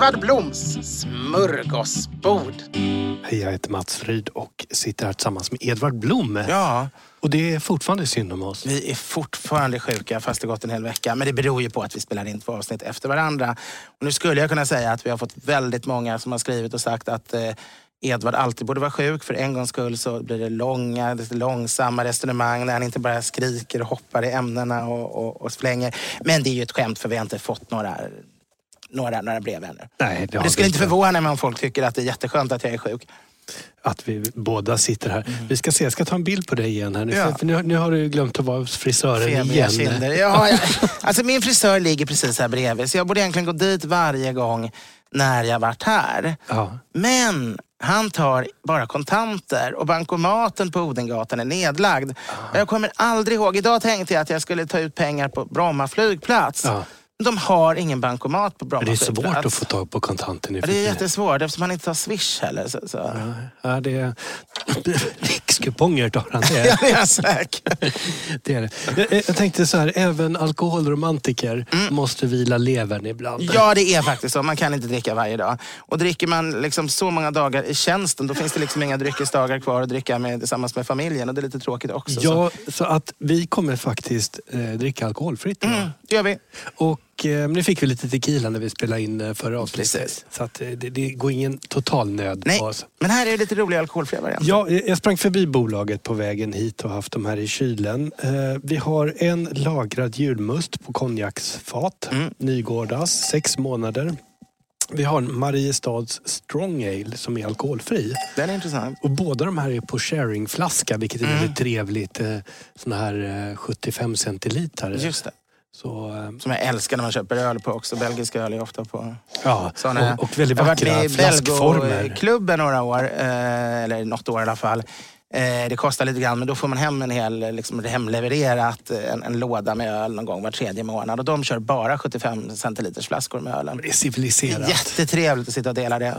Edvard Bloms smörgåsbord. Hej, jag heter Mats Ryd och sitter här tillsammans med Edvard Blom. Ja, Och det är fortfarande synd om oss. vi är fortfarande sjuka fast det gått en hel vecka. Men det beror ju på att vi spelar in två avsnitt efter varandra. Och nu skulle jag kunna säga att vi har fått väldigt många som har skrivit och sagt att eh, Edvard alltid borde vara sjuk. För en gångs skull så blir det långa, lite långsamma resonemang när han inte bara skriker och hoppar i ämnena och, och, och slänger. Men det är ju ett skämt för vi har inte fått några, några, några brev ännu. Nej, det, Det skulle inte förvåna mig om folk tycker att det är jätteskönt att jag är sjuk. Att vi båda sitter här. Vi ska se, jag ska ta en bild på dig igen här nu. Mm. Ja. För, nu, nu har du glömt att vara hos frisören Febriga igen. kinder. Ja, jag, alltså min frisör ligger precis här bredvid så jag borde egentligen gå dit varje gång när jag varit här. Ja. Men han tar bara kontanter och bankomaten på Odengatan är nedlagd. Jag kommer aldrig ihåg. Idag tänkte jag att jag skulle ta ut pengar på Bromma flygplats. De har ingen bankomat på Bromma Det är svårt att få tag på kontanter nu Ja, för det är jättesvårt eftersom han inte har swish heller. Så, så. Ja, det är... Rikskuponger tar han. Det är, det är jag säker. det är det. Jag, jag tänkte så här, även alkoholromantiker måste vila levern ibland. Mm. Ja, det är faktiskt så. Man kan inte dricka varje dag. Och dricker man liksom så många dagar i tjänsten, då finns det liksom inga dryckesdagar kvar att dricka med, tillsammans med familjen. Och det är lite tråkigt också. Så. Ja, så att vi kommer faktiskt eh, dricka alkoholfritt idag. Mm, det gör vi. Och eh, nu fick vi lite tequila när vi spelade in eh, förra avsnittet. Precis. Så att, eh, det, det går ingen total nöd Nej, på oss. men här är det lite roliga alkoholfria varianter. Ja, jag sprang förbi bolaget på vägen hit och haft dem här i kylen. Eh, vi har en lagrad julmust på konjaksfat. Mm. Nygårdas, sex månader. Vi har en Mariestads Strong Ale som är alkoholfri. Den är intressant. Och båda de här är på sharingflaska vilket är Mm. väldigt trevligt. Eh, Såna här eh, 75 centiliter. Just det. Så, eh, Som jag älskar när man köper öl på också. Belgisk öl är ofta på ja, såna. och, och väldigt jag har varit vackra med i flaskformer. Belgo-klubben några år. Eh, eller något år i alla fall. Eh, det kostar lite grann men då får man hem en hel, liksom hemlevererat, eh, en, en låda med öl någon gång var tredje månad. Och de kör bara 75 centiliters flaskor med ölen. Det är Det är civiliserat. jättetrevligt att sitta och dela det.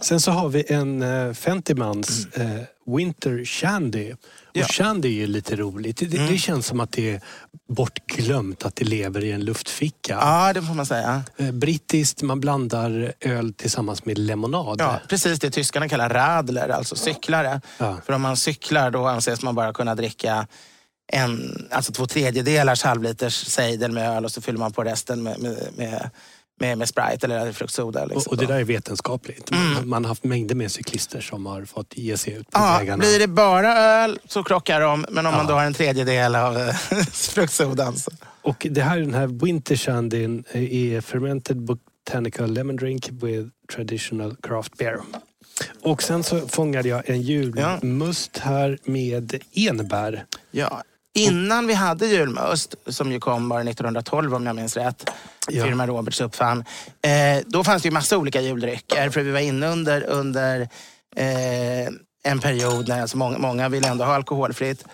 Sen så har vi en Fentimans eh, Winter Shandy. Och Ja. Shandy är ju lite roligt. Det, det känns som att det är bortglömt att det lever i en luftficka. Ja, det får man säga. Eh, brittiskt, man blandar öl tillsammans med lemonad. Ja, precis det tyskarna kallar radler, alltså cyklare. Ja. För om man cyklar då anses man bara kunna dricka en, alltså två tredjedelars halvliters sejdel med öl och så fyller man på resten med, med, med, med, med Sprite eller fruktsoda. Liksom Och, och det där är vetenskapligt. Man, man har haft mängder med cyklister som har fått ge sig ut på Ja, vägarna. blir det bara öl så krockar de, men om man Ja. då har en tredjedel av eh, fruktsodan så... Och det här, den här Winter Shandyn är fermented botanical lemon drink with traditional craft beer. Och sen så fångade jag en julmust här med enbär. Ja, Innan vi hade julmust, som ju kom bara 1912 om jag minns rätt, Ja. firma Roberts uppfann. Eh, då fanns det ju massa olika juldrycker. För vi var inne under, under eh, en period när alltså många, många ville ändå ha alkoholfritt.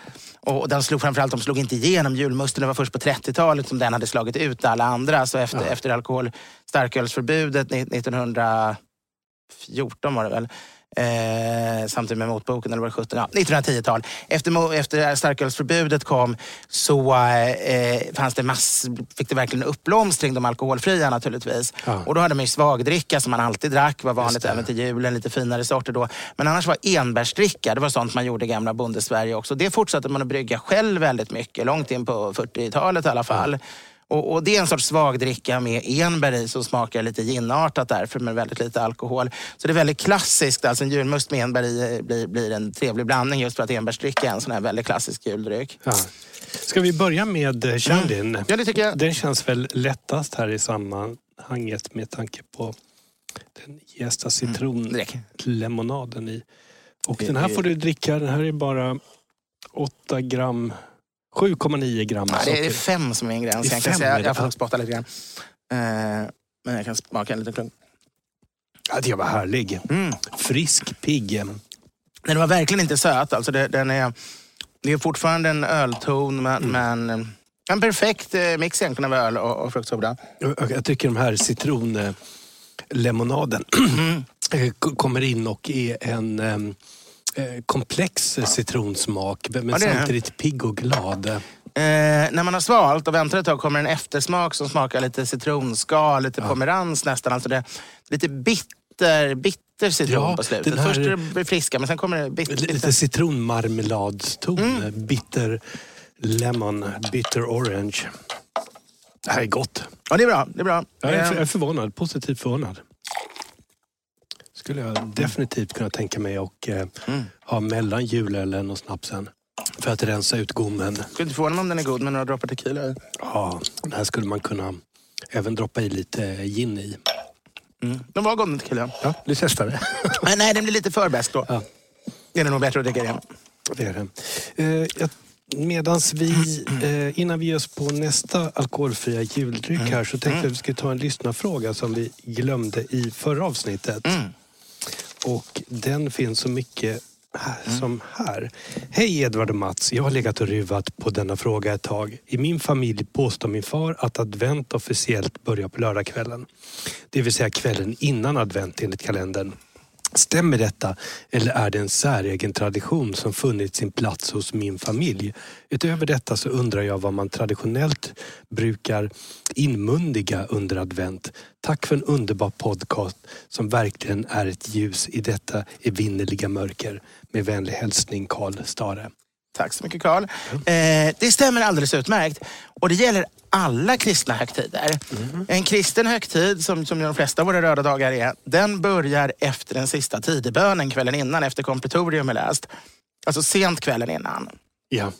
Och den slog framförallt, de slog inte igenom julmusten. Det var först på 30-talet som den hade slagit ut alla andra. Så efter, efter alkohol, starkölsförbudet ni- 1914 var det väl. Eh, samtidigt med motboken, eller var det 17? Ja, 1910-tal. Efter, efter starkölsförbudet kom så eh, fanns det mass, fick det verkligen uppblomstring, de alkoholfria naturligtvis. Ja. Och då hade man ju svagdricka som man alltid drack, var vanligt även till julen, lite finare sorter då. Men annars var enbärsdricka, det var sånt man gjorde i gamla bondesverige också. Det fortsatte man att brygga själv väldigt mycket, långt in på 40-talet i alla fall. Och, och det är en sorts svagdricka med enbär i som smakar lite ginartat därför med väldigt lite alkohol. Så det är väldigt klassiskt, alltså en julmust med enbär i eh, blir, blir en trevlig blandning just för att enbärsdricka är en sån här väldigt klassisk juldryck. Ja. Ska vi börja med eh, Shandin? Ja, det tycker jag. Den känns väl lättast här i sammanhanget med tanke på den jästa Drick. citronlemonaden i. Och den här får du dricka. Den här är bara 8 gram, 7,9 gram Ja, det är socker. fem som är en gräns. Är Jag, kan säga, jag får spotta lite grann. Eh, men jag kan smaka en liten klunk. Ja, det var härlig. Mm. Frisk, pigg. Den var verkligen inte söt. Alltså det, den är, det är fortfarande en ölton, men, men eh, en perfekt eh, mix egentligen av öl och, och fruktsoda. Jag jag tycker de här citronlemonaden eh, k- kommer in och är en eh, komplex citronsmak men Ja, samtidigt pigg och glad. Eh, när man har svalt och väntar ett tag kommer en eftersmak som smakar lite citronskal, lite pomerans nästan. Alltså det, lite bitter, bitter citron Ja, på slutet. här- Först är det friska, men sen kommer det bitter. Lite bitter. citronmarmeladston. Mm. Bitter lemon, bitter orange. Det här är gott. Ja, det är bra. Det är bra. Jag är, Eh, jag är förvånad, positivt förvånad. Skulle jag definitivt kunna tänka mig att eh, Mm. ha mellan julölen och snapsen. För att rensa ut gommen. skulle inte förvåna mig om den är god med några droppar tequila. Ja, den här skulle man kunna även droppa i lite gin i. Mm. Den var god med tequila. Ja, du testar det. Men nej, den blir lite för besk då. Ja. Det är nog bättre att dricka det. det är det. Eh, medans vi, eh, innan vi ger oss på nästa alkoholfria juldryck här så tänkte jag att vi skulle ta en lyssnarfråga som vi glömde i förra avsnittet. Mm. Och den finns så mycket här, som här. Hej Edvard och Mats, jag har legat och ruvat på denna fråga ett tag. I min familj påstår min far att advent officiellt börjar på lördagskvällen. Det vill säga kvällen innan advent enligt kalendern. Stämmer detta eller är det en säregen tradition som funnit sin plats hos min familj? Utöver detta så undrar jag vad man traditionellt brukar inmundiga under advent. Tack för en underbar podcast som verkligen är ett ljus i detta evinnerliga mörker. Med vänlig hälsning Karl Stare. Tack så mycket Karl. Eh, det stämmer alldeles utmärkt. Och det gäller alla kristna högtider. En kristen högtid, som, som de flesta av våra röda dagar är, den börjar efter den sista tidebönen kvällen innan, efter kompetorium är läst. Alltså sent kvällen innan. Ja.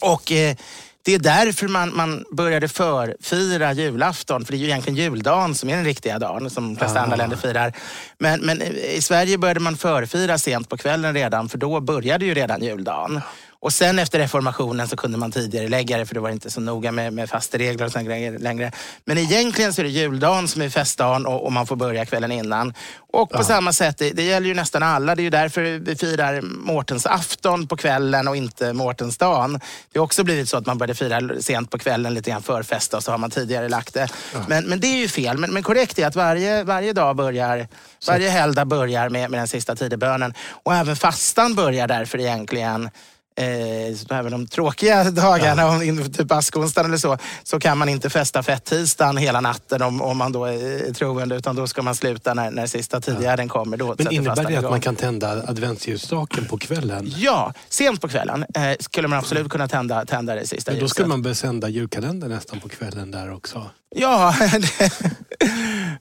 Och eh, det är därför man, man började förfira julafton. För det är ju egentligen juldagen som är den riktiga dagen som de flesta Ah. andra länder firar. Men, men i Sverige började man förfira sent på kvällen redan för då började ju redan juldagen. Och sen efter reformationen så kunde man tidigare lägga det för det var inte så noga med, med fasteregler och såna grejer längre. Men egentligen så är det juldagen som är festdagen och, och man får börja kvällen innan. Och på samma sätt, det, det gäller ju nästan alla. Det är ju därför vi firar Mårtens afton på kvällen och inte Mårtensdagen. Det har också blivit så att man började fira sent på kvällen, lite grann förfesta och så har man tidigare lagt det. Men, men det är ju fel. Men, men korrekt är att varje, varje dag börjar, varje helgdag börjar med, med den sista tidebönen. Och även fastan börjar därför egentligen Eh, även de tråkiga dagarna, om in- typ askonsdagen eller så, så kan man inte festa fettisdagen hela natten om, om man då är troende, utan då ska man sluta när, när sista tidgärden kommer. Då Men innebär det att igång. man kan tända adventsljusstaken på kvällen? Ja, sent på kvällen eh, skulle man absolut kunna tända, tända det sista Men då skulle man börja sända julkalendern nästan på kvällen där också. Ja, det,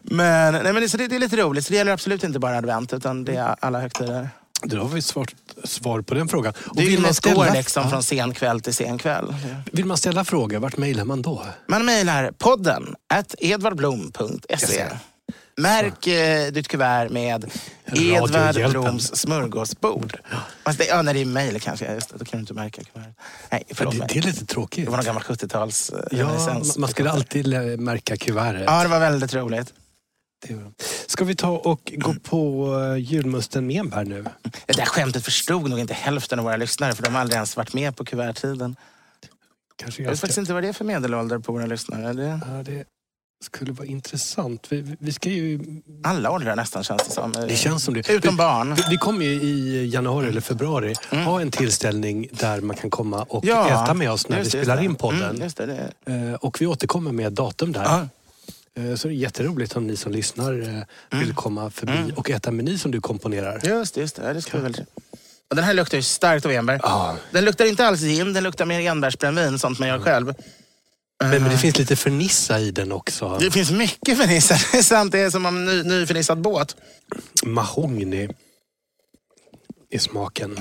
men, nej, men det, så det, det är lite roligt. Så det gäller absolut inte bara advent, utan det är alla högtider. Då har vi svar, svar på den frågan. Och Det vill, man ställa, liksom, Ja. från sen kväll till sen kväll. vill man ställa frågor, vart mejlar man då? Man mejlar podden at edvardblom.se. Märk eh, ditt kuvert med Edvard. Bloms smörgåsbord. Fast det, ja, när det är mejl kanske, just det, då kan du inte märka kuvertet. Nej, förlåt Det, mig. det är lite Det tråkigt. var någon gammal 70-tals eh, Ja, man skulle alltid märka kuvertet. Ja, det var väldigt roligt. Det Ska vi ta och gå på uh, julmusten med enbär nu? Det där skämtet förstod nog inte hälften av våra lyssnare för de har aldrig ens varit med på kuverttiden. Kanske Jag vet faktiskt inte vad det är för medelålder på våra lyssnare. Det, Ja, det skulle vara intressant. Vi, vi- ska ju... alla åldrar nästan känns det som. Det känns som det. Utom Vi- barn. Vi, vi kommer ju i januari eller februari ha en tillställning där man kan komma och äta med oss när vi spelar det. in podden. Mm, det, det. Eh, Och vi återkommer med datum där. Ja. Eh, Så det är jätteroligt om ni som lyssnar eh, vill komma förbi och äta en meny som du komponerar. Just just det. Det ska väl... Den här luktar ju starkt av enbär. Ja. Den luktar inte alls gin, den luktar mer enbärsbrännvin, sånt man gör själv. Men, men det finns lite fernissa i den också. Det finns mycket fernissa, det är sant. Det är som en ny, nyfernissad båt. Mahogny i smaken.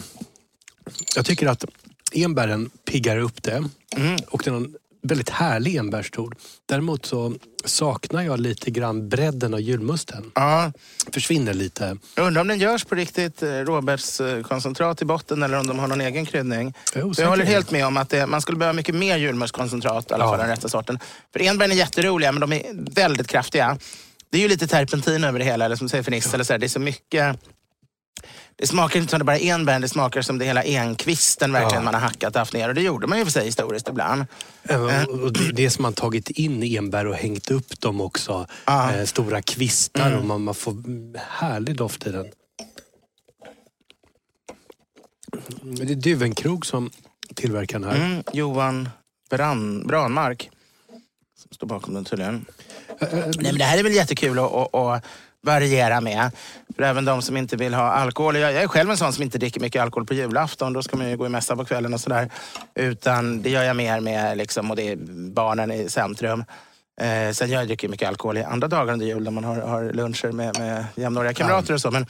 Jag tycker att enbären piggar upp det. Mm. Och det är en väldigt härlig enbärstord. Däremot så saknar jag lite grann bredden av julmusten. Ja, Försvinner lite. jag undrar om den görs på riktigt eh, råbärskoncentrat i botten eller om de har någon egen kryddning. Osäker. jag håller helt med om att det, man skulle behöva mycket mer julmustkoncentrat, i alla Ja. fall den rätta sorten. För enbären är jätteroliga, men de är väldigt kraftiga. Det är ju lite terpentin över det hela, eller som säger fernissa. Eller så här. Det är så mycket... Det smakar inte som det bara är enbär, det smakar som det hela enkvisten verkligen Ja. man har hackat och haft ner. Och det gjorde man ju för sig historiskt ibland. Eh, och det, det som man tagit in enbär och hängt upp dem också. Ja. Eh, stora kvistar och man, man får mm, härlig doft i den. Mm, Det är Duvenkrog som tillverkar den här. Mm, Johan Brand, Branmark. Som står bakom den tydligen. Nej, men det här är väl jättekul att, att, att variera med. För även de som inte vill ha alkohol. Jag, jag är själv en sån som inte dricker mycket alkohol på julafton. Då ska man ju gå i mässa på kvällen och sådär. Utan det gör jag mer med, liksom, och det är barnen i centrum. Eh, sen jag dricker mycket alkohol i andra dagar under jul när man har, har luncher med, med jämnåriga kamrater och så. Men,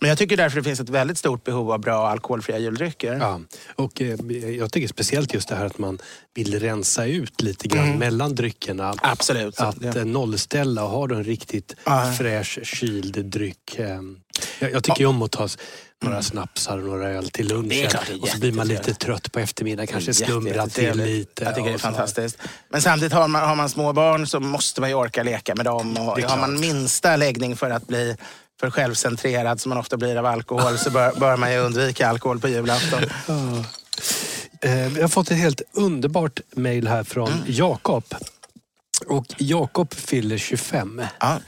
men jag tycker därför det finns ett väldigt stort behov av bra alkoholfria juldrycker. Ja, och eh, jag tycker speciellt just det här att man vill rensa ut lite grann mellan dryckerna. Absolut. Att det- eh, nollställa och ha en riktigt Ja. fräsch kyld dryck. eh, Jag, jag tycker ju om att ta några snapsar och några öl till Mm. Lunchen. och så blir man lite trött på eftermiddagen, kanske slumrar till lite. Jag tycker det är fantastiskt. Men samtidigt har man, har man små barn så måste man ju orka leka med dem. Och har man minsta läggning för att bli för självcentrerad som man ofta blir av alkohol så bör, bör man ju undvika alkohol på julafton. Eh, Vi har fått ett helt underbart mejl här från Mm. Jakob. Och Jakob fyller 25 Ja.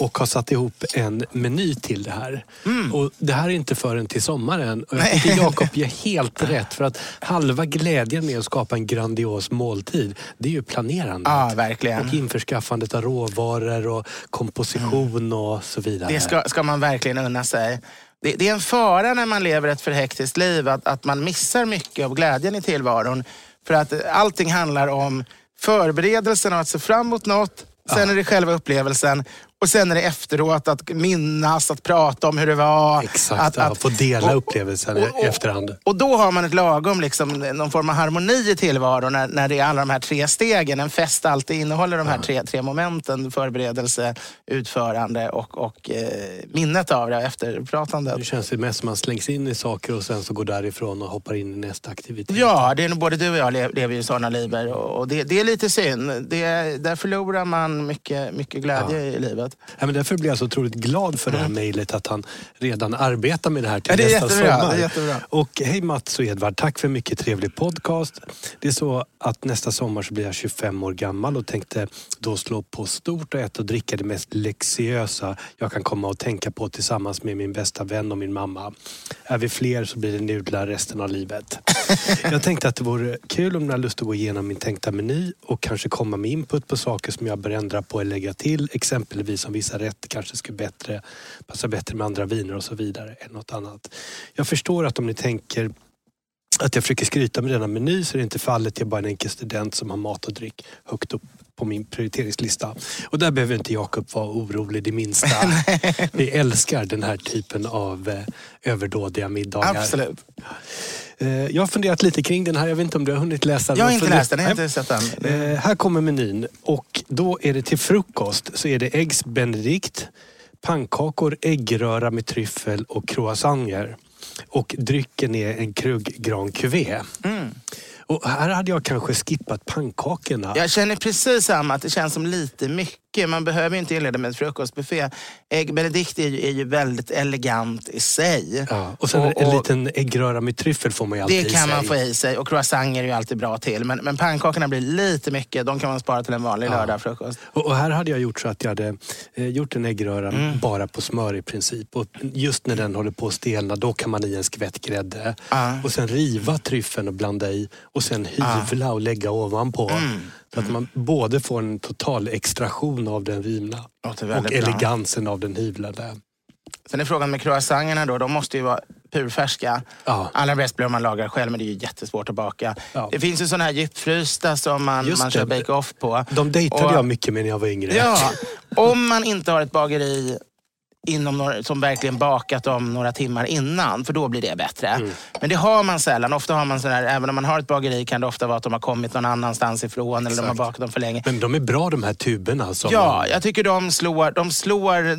och har satt ihop en meny till det här. Och det här är inte förrän till sommaren. Och jag Mm. Tycker Jakob gör helt rätt. För att halva glädjen med att skapa en grandios måltid, det är ju planerandet. ja, verkligen. Och införskaffandet av råvaror och komposition och så vidare. Det ska, ska man verkligen unna sig. Det, det är en fara när man lever ett för hektiskt liv att, att man missar mycket av glädjen i tillvaron. För att allting handlar om förberedelsen av att se fram emot något. Sen är det själva upplevelsen. Och sen är det efteråt att minnas, att prata om hur det var. Exakt, att, ja, få dela och- upplevelsen och- och- i efterhand. Och då har man ett lagom, liksom, någon form av harmoni i tillvaron när, när det är alla de här tre stegen. En fest alltid innehåller de här tre, tre momenten. Förberedelse, utförande och, och eh, minnet av det, efterpratandet. Nu känns det mest som man slängs in i saker och sen så går därifrån och hoppar in i nästa aktivitet. Ja, det är nog både du och jag le- lever ju sådana liv och det, det är lite synd. Det, där förlorar man mycket, mycket glädje i livet. Ja, men därför blir jag så otroligt glad för det här mejlet att han redan arbetar med det här till Ja, det nästa jättebra, sommar. det är jättebra. Och hej Mats och Edvard, tack för en mycket trevlig podcast. Det är så att nästa sommar så blir jag 25 år gammal och tänkte då slå på stort och äta och dricka det mest lexiösa jag kan komma och tänka på tillsammans med min bästa vän och min mamma. Är vi fler så blir det nudlar resten av livet. Jag tänkte att det vore kul om ni har lust att gå igenom min tänkta meny och kanske komma med input på saker som jag bör ändra på eller lägga till. Exempelvis som vissa rätter kanske skulle bättre, passa bättre med andra viner och så vidare än något annat. Jag förstår att om ni tänker att jag försöker skryta med denna meny så är det inte fallet. Jag är bara en enkel student som har mat och dryck högt upp på min prioriteringslista. Och där behöver inte Jakob vara orolig det minsta. Vi älskar den här typen av eh, överdådiga middagar. Absolut. Eh, jag har funderat lite kring den här. Jag vet inte om du har hunnit läsa den? Jag har inte läst den, jag har inte sett den. Eh, här kommer menyn och då är det till frukost så är det äggs benedict, pannkakor, äggröra med tryffel och croissanter. Och drycken är en krugg Grand Cuvée. Mm. Och här hade jag kanske skippat pannkakorna. Jag känner precis samma, att det känns som lite mycket. Man behöver inte inleda med ett frukostbuffé. Ägg benedict är ju, är ju väldigt elegant i sig. Ja, och sen Och- en och- liten äggröra med tryffel får man ju alltid Det i kan sig. man få i sig och croissanter är ju alltid bra till. Men, men pannkakorna blir lite mycket. De kan man spara till en vanlig lördagfrukost. Och, och här hade jag gjort så att jag hade eh, gjort en äggröra Mm. bara på smör i princip. Och just när den håller på att stelna då kan man i en skvätt grädde. Ja. Och sen riva tryffeln och blanda i. Och sen hyvla och lägga ovanpå. Mm. Så att man både får en total extraktion av den rivna och bra. elegansen av den hyvlade. Sen är frågan med croissanterna då. De måste ju vara purfärska. Ja. Allra bäst blir om man lagar själv, men det är ju jättesvårt att baka. Ja. Det finns ju sådana här djupfrysta som man, Just man kör bake-off på. De dejtade Och- jag mycket med när jag var yngre. Ja, om man inte har ett bageri inom några, som verkligen bakat dem några timmar innan, för då blir det bättre. Mm. Men det har man sällan. Ofta har man sådär, även om man har ett bageri kan det ofta vara att de har kommit någon annanstans ifrån eller de har Exakt. bakat dem för länge. Men de är bra de här tuberna. Som Ja, jag tycker de slår, de slår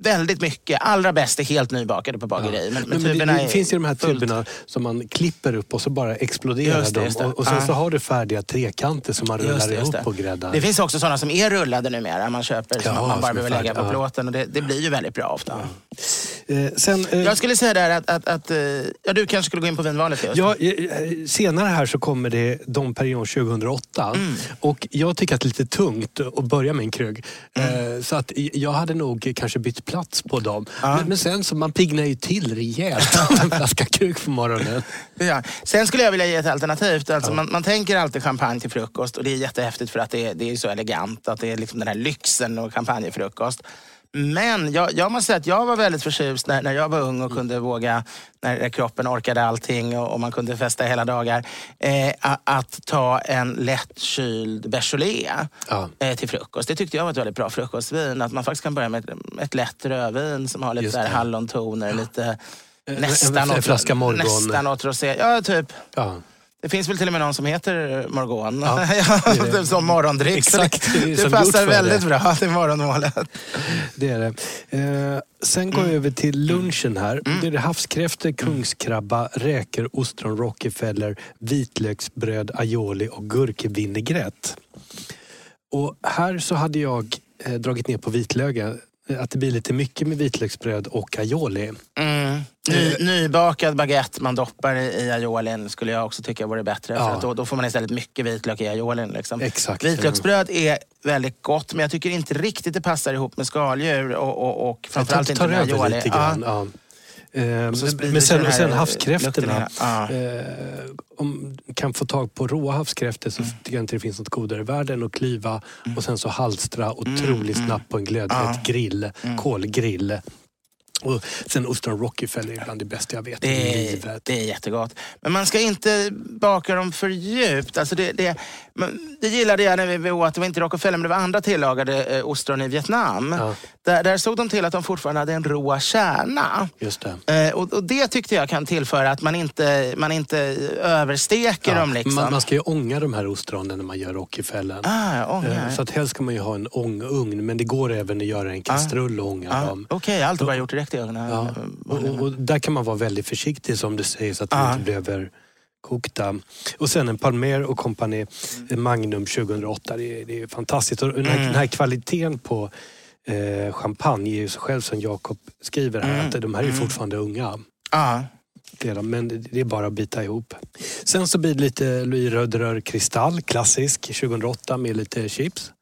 väldigt mycket. Allra bäst är helt nybakade på bageri. Men, men, Men, men det, det finns ju de här fullt- tuberna som man klipper upp och så bara exploderar Just det, de. just det. Och, och sen Ja. så har du färdiga trekanter som man rullar ihop och gräddar. Det finns också sådana som är rullade numera. Man köper som Ja, man bara som behöver lägga på färdiga. plåten. Och det, det blir ju väldigt bra ofta. Eh, sen, eh, Jag skulle säga där att, att, att eh, ja, du kanske skulle gå in på vinvalet just. Ja, eh, senare här så kommer det Dom Perignon 2008. Mm. Och jag tycker att det är lite tungt att börja med en krög. Mm. Eh, Så att jag hade nog kanske bytt plats på dem. Men, men sen så man piggnar ju till rejält av en flaska krög på morgonen. Ja. Sen skulle jag vilja ge ett alternativ. Alltså man, man tänker alltid champagne till frukost och det är jättehäftigt för att det är, det är så elegant. Att det är liksom den här lyxen och champagnefrukost. Men jag, jag måste säga att jag var väldigt förtjust när, när jag var ung och kunde våga, när kroppen orkade allting och, och man kunde festa hela dagar, eh, att ta en lättkyld Beaujolais Ja. eh, till frukost. Det tyckte jag var ett väldigt bra frukostvin. Att man faktiskt kan börja med ett, ett lätt rödvin som har lite det. hallontoner, lite En- nästan en åt, flaska Morgon. Nästan åt rosé. Ja, typ. Ja. Det finns väl till och med någon som heter Morgon. Ja, är det. som morgondryck. Exakt, det är det, passar väldigt det. bra till morgonmålet. Det är det. Eh, sen går jag över till lunchen här. Det är det havskräftor, kungskrabba, räkor, ostron, rockefeller, vitlöksbröd, aioli och gurkvinägrett. Och här så hade jag eh, dragit ner på vitlöken. Eh, Att det blir lite mycket med vitlöksbröd och aioli. Mm. Ny, nybakad baguette man doppar i, aiolin skulle jag också tycka vore bättre. Ja. För då, då får man istället mycket vitlök i aiolin. Liksom. Exakt. Vitlöksbröd är väldigt gott men jag tycker inte riktigt det passar ihop med skaldjur och, och, och framförallt inte med aioli. Ja. Ja. Men- sen, här, sen havskräftorna. i- ja. Eh, om kan få tag på råa havskräftor så tycker jag inte det finns något godare i världen att klyva och sen så halstra otroligt snabbt på en glödhet grill, kolgrill. Och sen ostron Rockefeller är bland det bästa jag vet i Det är, livet. det är jättegott. Men man ska inte baka dem för djupt. Alltså det, det, men det gillade jag när vi åt, det var inte Rockefeller men det var andra tillagade eh, ostron i Vietnam. Ja. Där, där såg de till att de fortfarande hade en rå kärna. Just det. Eh, och, och det tyckte jag kan tillföra att man inte, man inte översteker dem. Liksom. man, man ska ju ånga de här ostronen när man gör Rockefeller. ah. Eh, Så att helst ska man ju ha en ångugn men det går även att göra en kastrull och ånga ah, dem. Okej, jag har alltid bara gjort direkt i ugnen. Ja. Och, och, där kan man vara väldigt försiktig som du säger så att de Ja. inte blir överkokta. Och sen en Palmer och Company Magnum 2008. Det är, det är fantastiskt. Och den, här, den här kvaliteten på eh, champagne är ju så själv som Jakob skriver här att de här är ju fortfarande unga. De, men det- är bara att bita ihop. Sen så blir det lite Louis Röderör Kristall, klassisk, 2008 med lite chips.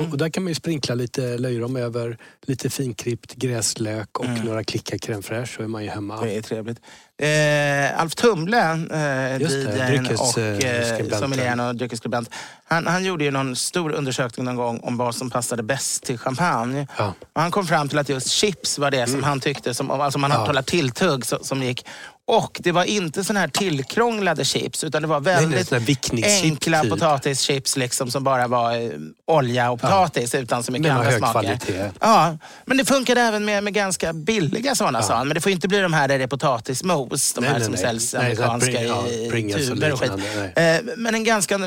Och, och där kan man ju sprinkla lite löjrom över, lite finklippt gräslök och några klickar crème fraîche så är man ju hemma. Det är trevligt. Eh, Alf Tumle, eh, DJn dryckes, och eh, eh, sommelieren och dryckesskribent. Han, han gjorde ju någon stor undersökning någon gång om vad som passade bäst till champagne. Ja. Mm. Och han kom fram till att just chips var det som han tyckte, som, alltså man Ja. talar tilltugg, så, som gick. Och det var inte såna här tillkrånglade chips utan det var nej, väldigt här vickningschips, enkla typ. potatischips liksom, som bara var eh, olja och potatis utan så mycket andra hög smaker. kvalitet. Ja, men det funkade även med, med ganska billiga sådana Ja. sa han. Men det får inte bli de här där det är potatismos, de Nej, här nej, som nej. säljs Nej, amerikanska Pring- ja, i och tuber och skit. Eh, Men en ganska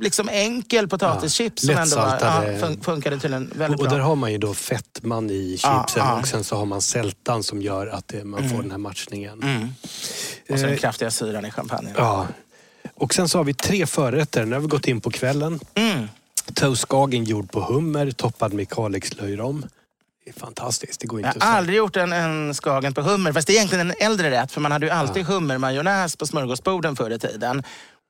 liksom, enkel potatischips Ja, som ändå var, ja, funkade tydligen väldigt Och bra. där har man ju då fettman i Ja, chipsen ja. och sen så har man sältan som gör att det, man får den här matchningen. Mm. Och så den Eh, kraftiga syran i champagnen. Ja. Och sen så har vi tre förrätter. Nu har vi gått in på kvällen. Mm. Toastskagen gjord på hummer toppad med kalixlöjrom. Det är fantastiskt. Det går inte Jag har aldrig gjort en, en skagen på hummer. Fast det är egentligen en äldre rätt. För man hade ju alltid hummermajonnäs på smörgåsborden förr i tiden.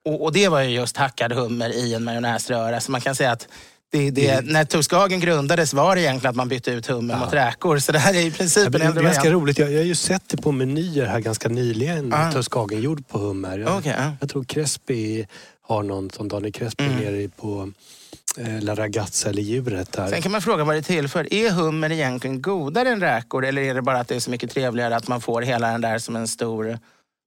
Och, och det var ju just hackad hummer i en majonnäsröra. Så man kan säga att det, det, när Toastskagen grundades var det egentligen att man bytte ut hummer mot räkor. Så det här är i princip Ja, en det är ganska roligt. Jag, jag har ju sett det på menyer här ganska nyligen. Ah. Toastskagen gjord på hummer. Jag, ja. jag tror Crespi har någon som Daniel Crespi Mm. nere på eh, La Ragazza eller djuret där. Sen kan man fråga vad det är till för. Är hummer egentligen godare än räkor? Eller är det bara att det är så mycket trevligare att man får hela den där som en stor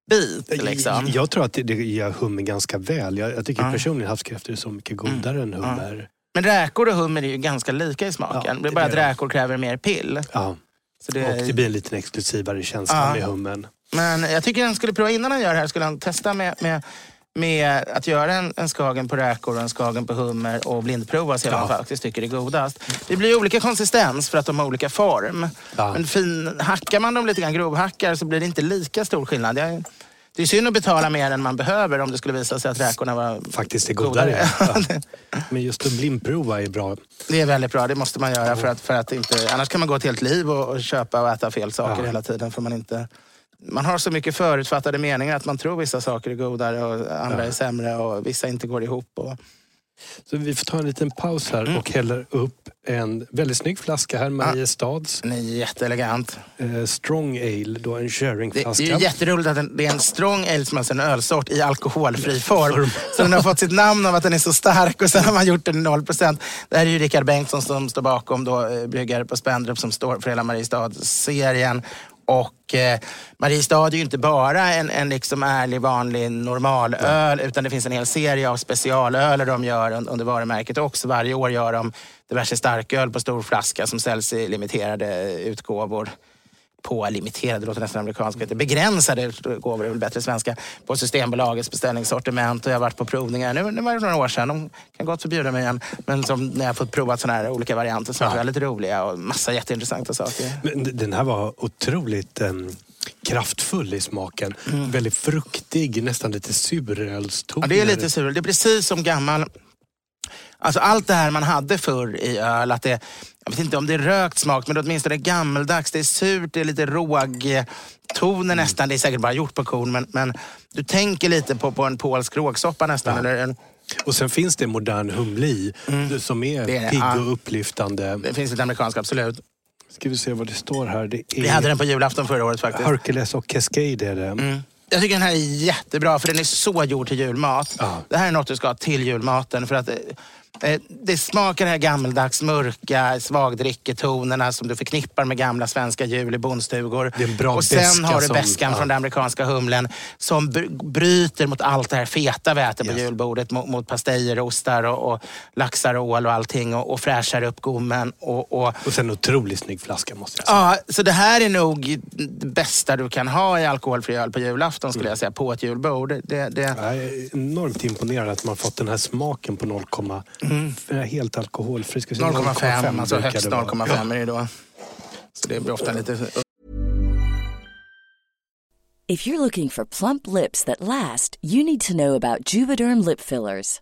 bit? Liksom? Jag tror att det, det gör hummer ganska väl. Jag, jag tycker Ja. personligen havskräftor är så mycket godare än hummer. Men räkor och hummer är ju ganska lika i smaken. Ja, det är det bara är att de. räkor kräver mer pill. Ja. Så det, Och det blir en lite exklusivare känsla Ja. med hummen. Men jag tycker han skulle prova, innan han gör det här, skulle han testa med, med, med att göra en, en skagen på räkor och en skagen på hummer och blindprova och se vad han faktiskt tycker är godast. Det blir olika konsistens för att de har olika form. Ja. Men fin, hackar man dem lite grann, grovhackar, så blir det inte lika stor skillnad. Jag, det är synd att betala mer än man behöver om det skulle visa sig att räkorna var Faktiskt är godare. godare. Ja. Men just att blindprova är bra. Det är väldigt bra, det måste man göra för att, för att inte... Annars kan man gå ett helt liv och, och köpa och äta fel saker Ja. hela tiden. För man, inte, man har så mycket förutfattade meningar att man tror vissa saker är godare och andra Ja. är sämre och vissa inte går ihop. Och, Så vi får ta en liten paus här Mm. och häller upp en väldigt snygg flaska här, Mariestads den är jätteelegant. eh, Strong Ale, då en Det, det sharingflaska. är ju jätteroligt att den, det är en strong ale, som alltså en ölsort i alkoholfri form. Så den har fått sitt namn av att den är så stark och sen har man gjort den i 0 procent. Det här är ju Rickard Bengtsson som står bakom, då, eh, bryggare på Spendrup som står för hela Mariestad-serien. Och eh, Mariestad är ju inte bara en, en liksom ärlig, vanlig, normal öl utan det finns en hel serie av specialöler de gör un- under varumärket också. Varje år gör de diverse starköl på stor flaska som säljs i limiterade utgåvor på limiterade, det låter nästan amerikanskt, heter begränsade utgåvor, är väl bättre svenska, på Systembolagets beställningssortiment. Och jag har varit på provningar, nu, nu var det några år sedan, de kan gott förbjuda mig igen, men som när jag fått provat sådana här olika varianter som är Ja. väldigt roliga och massa jätteintressanta saker. Men den här var otroligt em, kraftfull i smaken. Mm. Väldigt fruktig, nästan lite surölstoner. Ja, det är lite sur. Det är precis som gammal... Alltså allt det här man hade förr i öl, att det, jag vet inte om det är rökt smak, men det är åtminstone gammeldags. Det är surt, det är lite rågtoner nästan. Det är säkert bara gjort på korn, men, men du tänker lite på, på en polsk rågsoppa nästan. Ja. Eller en, Och sen finns det modern humle i, som är, Mm. Det är det, pigg ja. och upplyftande. det finns lite amerikansk, absolut. Ska vi se vad det står här. Det är Vi hade den på julafton förra året faktiskt. Hercules och Cascade är det. Mm. Jag tycker den här är jättebra för den är så gjord till julmat. Ja. Det här är något du ska ha till julmaten. För att, eh, det smakar det här gammeldags mörka svagdricketonerna som du förknippar med gamla svenska jul i bondstugor. Och sen har du som- beskan ja. från den amerikanska humlen som br- bryter mot allt det här feta vi äter på Yes. julbordet. Mot, mot pastejer, ostar och, och laxar och ål och allting. Och, och fräschar upp gommen. Och, och, Och sen en otroligt snygg flaska måste jag säga. Ja, så det här är nog det bästa du kan ha i alkoholfri öl på julafton skulle jag säga, på ett julbord. Det, det, Jag är enormt imponerad att man fått den här smaken på 0, för det är helt alkoholfri. Ska vi säga 0,5, alltså högst det vara. 0,5 är det då. Så det blir ofta lite... If you're looking for plump lips that last, you need to know about Juvederm lip fillers.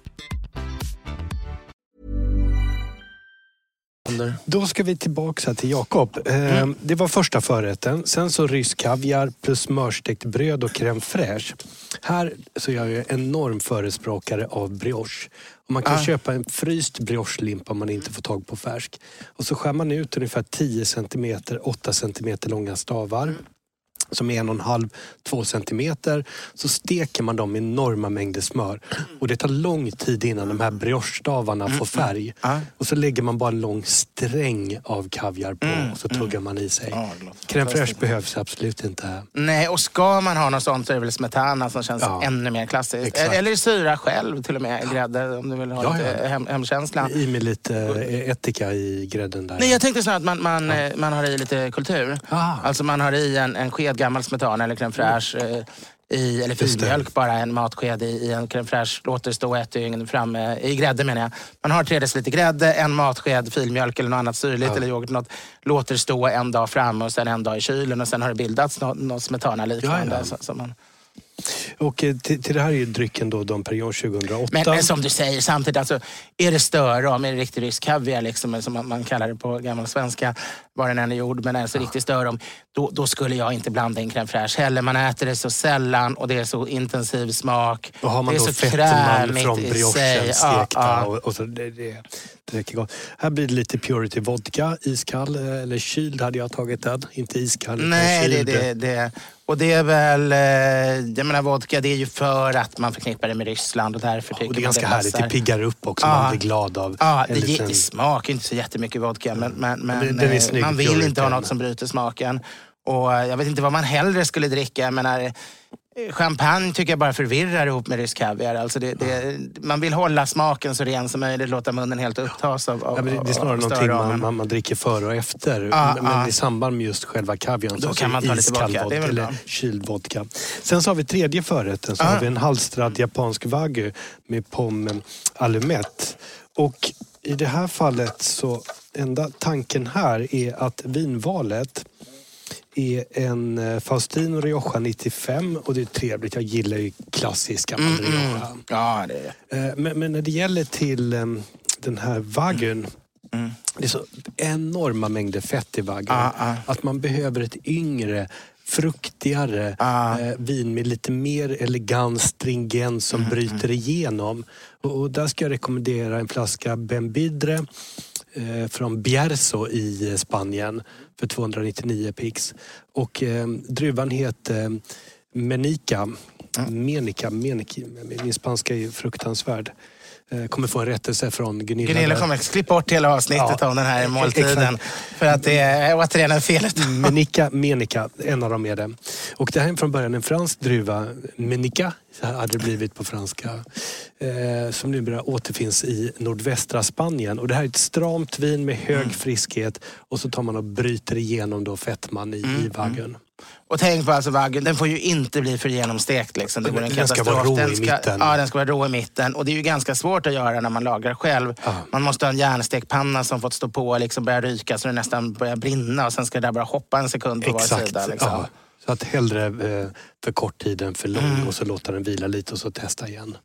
Då ska vi tillbaka till Jakob. Eh, Mm. Det var första förrätten. Sen så rysk kaviar plus smörstekt bröd och crème fraîche. Här så är jag ju enorm förespråkare av brioche. Och man kan Ah. köpa en fryst briochelimpa om man inte får tag på färsk. Och så skär man ut ungefär 10 cm, 8 cm långa stavar. Som är en och en halv, två centimeter. Så steker man dem i enorma mängder smör. Och det tar lång tid innan de här briochestavarna får färg. Ja. Och så lägger man bara en lång sträng av kaviar på och så tuggar man i sig. Crème fraîche behövs absolut inte. Nej, och ska man ha något sånt så är det väl smetana som känns Ja. ännu mer klassiskt. Exakt. Eller syra själv till och med, grädde om du vill ha Ja, lite hem, hemkänsla. I med lite eh, ättika i grädden där. Nej, jag tänkte snarare att man, man, eh, man har i lite kultur. Ah. Alltså man har i en, en sked gammal smetana eller crème fraîche. Eh, i, eller filmjölk, bara en matsked i, i en crème fraîche. Låter stå ett dygn framme, i grädde menar jag. Man har tre deciliter grädde, en matsked filmjölk eller något annat syrligt eller yoghurt. Något, låter stå en dag framme och sen en dag i kylen och sen har det bildats något, något smetana liknande. Ja, ja. Så man, Och eh, till, till det här är ju drycken då Dom Perignon 2008. Men, men som du säger, samtidigt, alltså, är det större om är det riktig rysk kaviar, liksom, som man, man kallar det på gammal svenska, var den än är gjord, men alltså riktigt större om, då, då skulle jag inte blanda in crème fraîche heller. Man äter det så sällan och det är så intensiv smak. Och har man det är då så krämigt från briochen stekta Ja, ja. Och, och så det, det, det räcker gott. Här blir det lite Purity vodka, iskall eh, eller kyld hade jag tagit den. Inte iskall utan Nej, det, kyld. det, det. Och det är väl, eh, jag menar vodka, det är ju för att man förknippar det med Ryssland och därför tycker Och det är ganska härligt, passar. det piggar upp också. Ja. Man blir glad av Ja, det, liten- det smakar inte så jättemycket vodka men, men, men det- är eh, man vill inte ha något som bryter smaken. Och eh, jag vet inte vad man hellre skulle dricka. Jag menar, champagne tycker jag bara förvirrar ihop med rysk kaviar. Alltså det, det, man vill hålla smaken så ren som möjligt, låta munnen helt upptas av, av Ja, men det, det är snarare någonting man, man, man dricker före och efter. Ja, men ja. i samband med just själva kaviarn Då så kan man ta lite iskall vodka, väl eller kyld vodka. Sen så har vi tredje förrätten. Så Ja. har vi en halstrad japansk wagyu med pomme allumette. Och i det här fallet så enda tanken här är att vinvalet är en eh, Faustino Rioja 95 och det är trevligt. Jag gillar ju klassiska Mm, Rioja. Ja, det är Eh, Men, men när det gäller till eh, den här vagun. Mm. Det är så enorma mängder fett i vagun. Ah, ah. Att man behöver ett yngre, fruktigare Ah. eh, vin med lite mer elegans, stringens som Mm, bryter igenom. Och, och där ska jag rekommendera en flaska Bembidre från Bierzo i eh, Spanien för 299 pix. Och eh, druvan heter eh, Menica. Menica, Menica. Min spanska är fruktansvärd. Eh, kommer få en rättelse från Gunilla. Gunilla kommer klipp bort hela avsnittet Ja, om den här exakt. måltiden. För att det är återigen en fel. Menica, Menica, en av dem är det. Och det här är från början en fransk druva, Menica, hade det blivit på franska. Eh, som numera återfinns i nordvästra Spanien. Och det här är ett stramt vin med hög friskhet. Och så tar man och bryter igenom då fettman i, i vaggen. Och tänk på alltså vaggen, den får ju inte bli för genomstekt. Liksom. Det Den- en den ska vara rå den i ska, mitten. Ja, den ska vara rå i mitten. Och det är ju ganska svårt att göra när man lagar själv. Ja. Man måste ha en järnstekpanna som fått stå på och liksom börja ryka så det nästan börjar brinna. Och sen ska det där bara hoppa en sekund på var Exakt. sida. Liksom. Ja. Så att hellre eh, för kort tid än för lång Mm. och så låta den vila lite och så testa igen.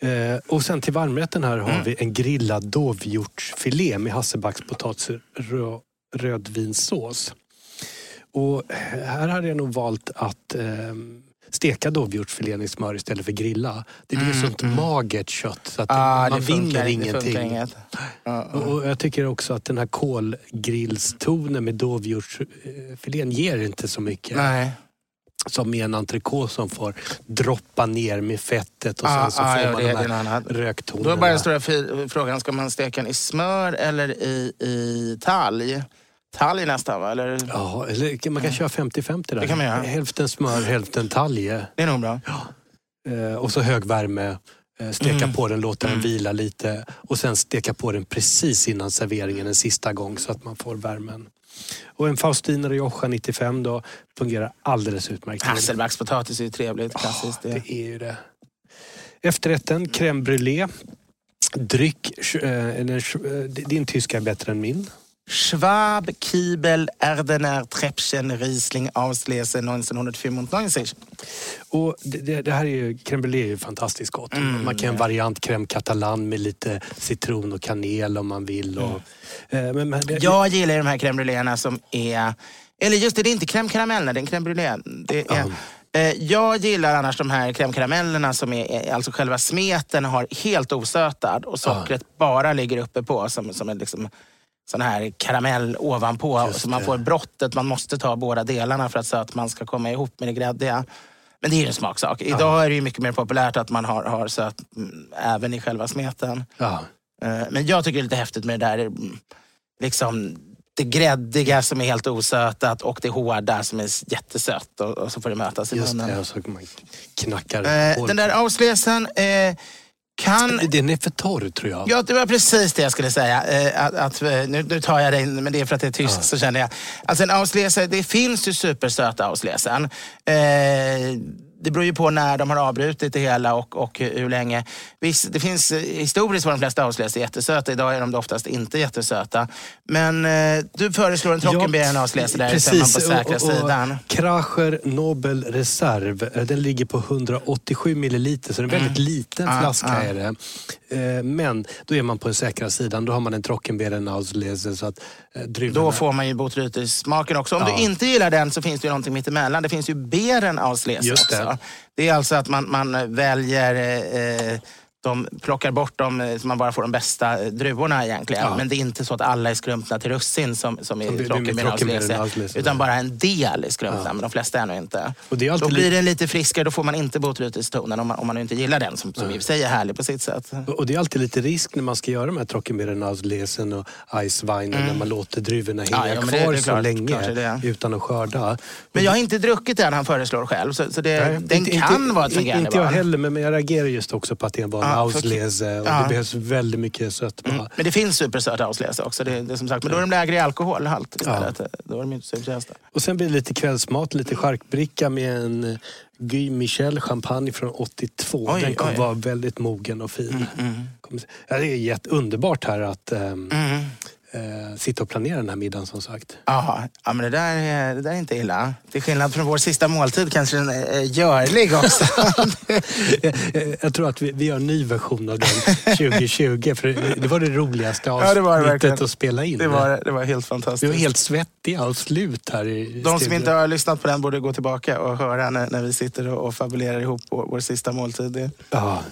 Eh, och sen till varmrätten här har Mm. vi en grillad dovhjortsfilé med hasselbackspotatis rö, rödvinssås. Och här hade jag nog valt att eh, steka dovhjortsfilén i smör istället för grilla. Det blir sånt magert kött så att Mm, Ah, man det funkar, vinner ingenting. Ja, ja. Och jag tycker också att den här kolgrillstonen med dovhjortsfilén ger inte så mycket. Nej. Som med en entrecote som får droppa ner med fettet och Ah, sen så ah, får ja, man det- de här röktonerna. Då är bara den stora frågan, ska man steka den i smör eller i, i talg? Talg nästan va? Eller? Ja, eller man kan köra 50-50 där. Det kan man göra. Hälften smör, hälften talje. Det är nog bra. Eh, och så hög värme. Eh, steka Mm. på den, låta den Mm. vila lite. Och sen steka på den precis innan serveringen en sista gång så att man får värmen. Och en Faustiner Rioja 95 då fungerar alldeles utmärkt. Hasselbackspotatis är ju trevligt, klassiskt. Ja, det. det är ju det. Efterrätten, crème brûlée. Dryck, eh, eh, din tyska är bättre än min. Schwab, Kiebel, Erdener, Treppchen, Riesling, Auslese 1995. Och det, det, här är ju, crème brûlée är ju fantastiskt gott. Mm, man kan ha en variant crème catalan med lite citron och kanel om man vill. Och, eh, men, men, det, Jag gillar de här crème brûléerna som är... Eller just det, det är inte crème caramel, det är en crème brûlée. Det är, eh, jag gillar annars de här crème caramellerna som är, är- alltså själva smeten har helt osötad och sockret bara ligger uppe på som, som en liksom, sån här karamell ovanpå. Just Så man får brottet, man måste ta båda delarna för att sötman ska komma ihop med det gräddiga. Men det är ju en smaksak. Idag är det ju mycket mer populärt att man har, har söt mm, även i själva smeten. ja. Eh, Men jag tycker det är lite häftigt med det där mm, liksom, det gräddiga som är helt osötat och det hårda som är jättesött. Och, och så får det mötas i Just munnen. det, och så man knackar Eh, den där auslesen eh, kan... Den är för torr tror jag. Ja, det var precis det jag skulle säga. Eh, att, att, eh, nu, nu tar jag det, in, men det är för att det är tyst så känner jag. Alltså en auslese, det finns ju supersöta auslesen. Eh, det beror ju på när de har avbrutit det hela och, och hur länge. Visst, det finns, eh, historiskt var de flesta auslese jättesöta. Idag är de oftast inte jättesöta. Men eh, du föreslår en Trockenbeeren auslese där, man på säkra sidan. Kracher Nobel Reserve, eh, den ligger på 187 milliliter så det är en väldigt liten Ah, flaska ah. är det. Eh, Men då är man på den säkra sidan. Då har man en Trockenbeeren Auslese så att. Då får man ju botrytis-smaken också. Om Ja. du inte gillar den så finns det ju någonting mittemellan. Det finns ju beren auslese Just också. det. Det. är alltså att man, man väljer, eh, de plockar bort dem eh, så man bara får de bästa eh, druvorna egentligen. Ja. Men det är inte så att alla är skrumpna till russin som, som Som det- det är auslese, Utan bara en del är skrumpna, Ja. men de flesta är nog inte. Och det är Då blir li- den lite friskare, då får man inte botrytistonen om man, om man inte gillar den som, som i och för sig är härlig på sitt sätt. Och det är alltid lite risk när man ska göra de här Trockenbeeren Auslesen och Eisweinen när man låter druvorna hänga Mm. Ja, det- kvar det är så klart, länge är det. utan att skörda. Men jag har inte druckit den han föreslår själv, så, så det, Nej, den inte- kan inte, vara ett fungerande Inte jag heller, men jag reagerar just också på att det var en Ja, Auslese och Ja. det behövs väldigt mycket sötma. Mm. Men det finns supersöta auslese också. Det, det är som sagt, men då är de lägre i alkoholhalt istället. Då är de inte supersöta. Och sen blir det lite kvällsmat, lite charkbricka med en eh, Guy Michel champagne från 82. Oj, Den kommer. Mm, vara väldigt mogen och fin. Kommer- Ja, det är jätteunderbart här att ehm, Mm. Eh, sitta och planera den här middagen som sagt. Jaha, ja, men det där, är, det där är inte illa. Till skillnad från vår sista måltid kanske den är görlig också. jag, jag tror att vi, vi gör en ny version av den 2020 för det, det var det roligaste Ja, det var det avsnittet att spela in. det, var, det var helt Vi var fantastiskt. helt svettiga och slut här i De som studion. inte har lyssnat på den borde gå tillbaka och höra när, när vi sitter och, och fabulerar ihop vår, vår sista måltid. Ja.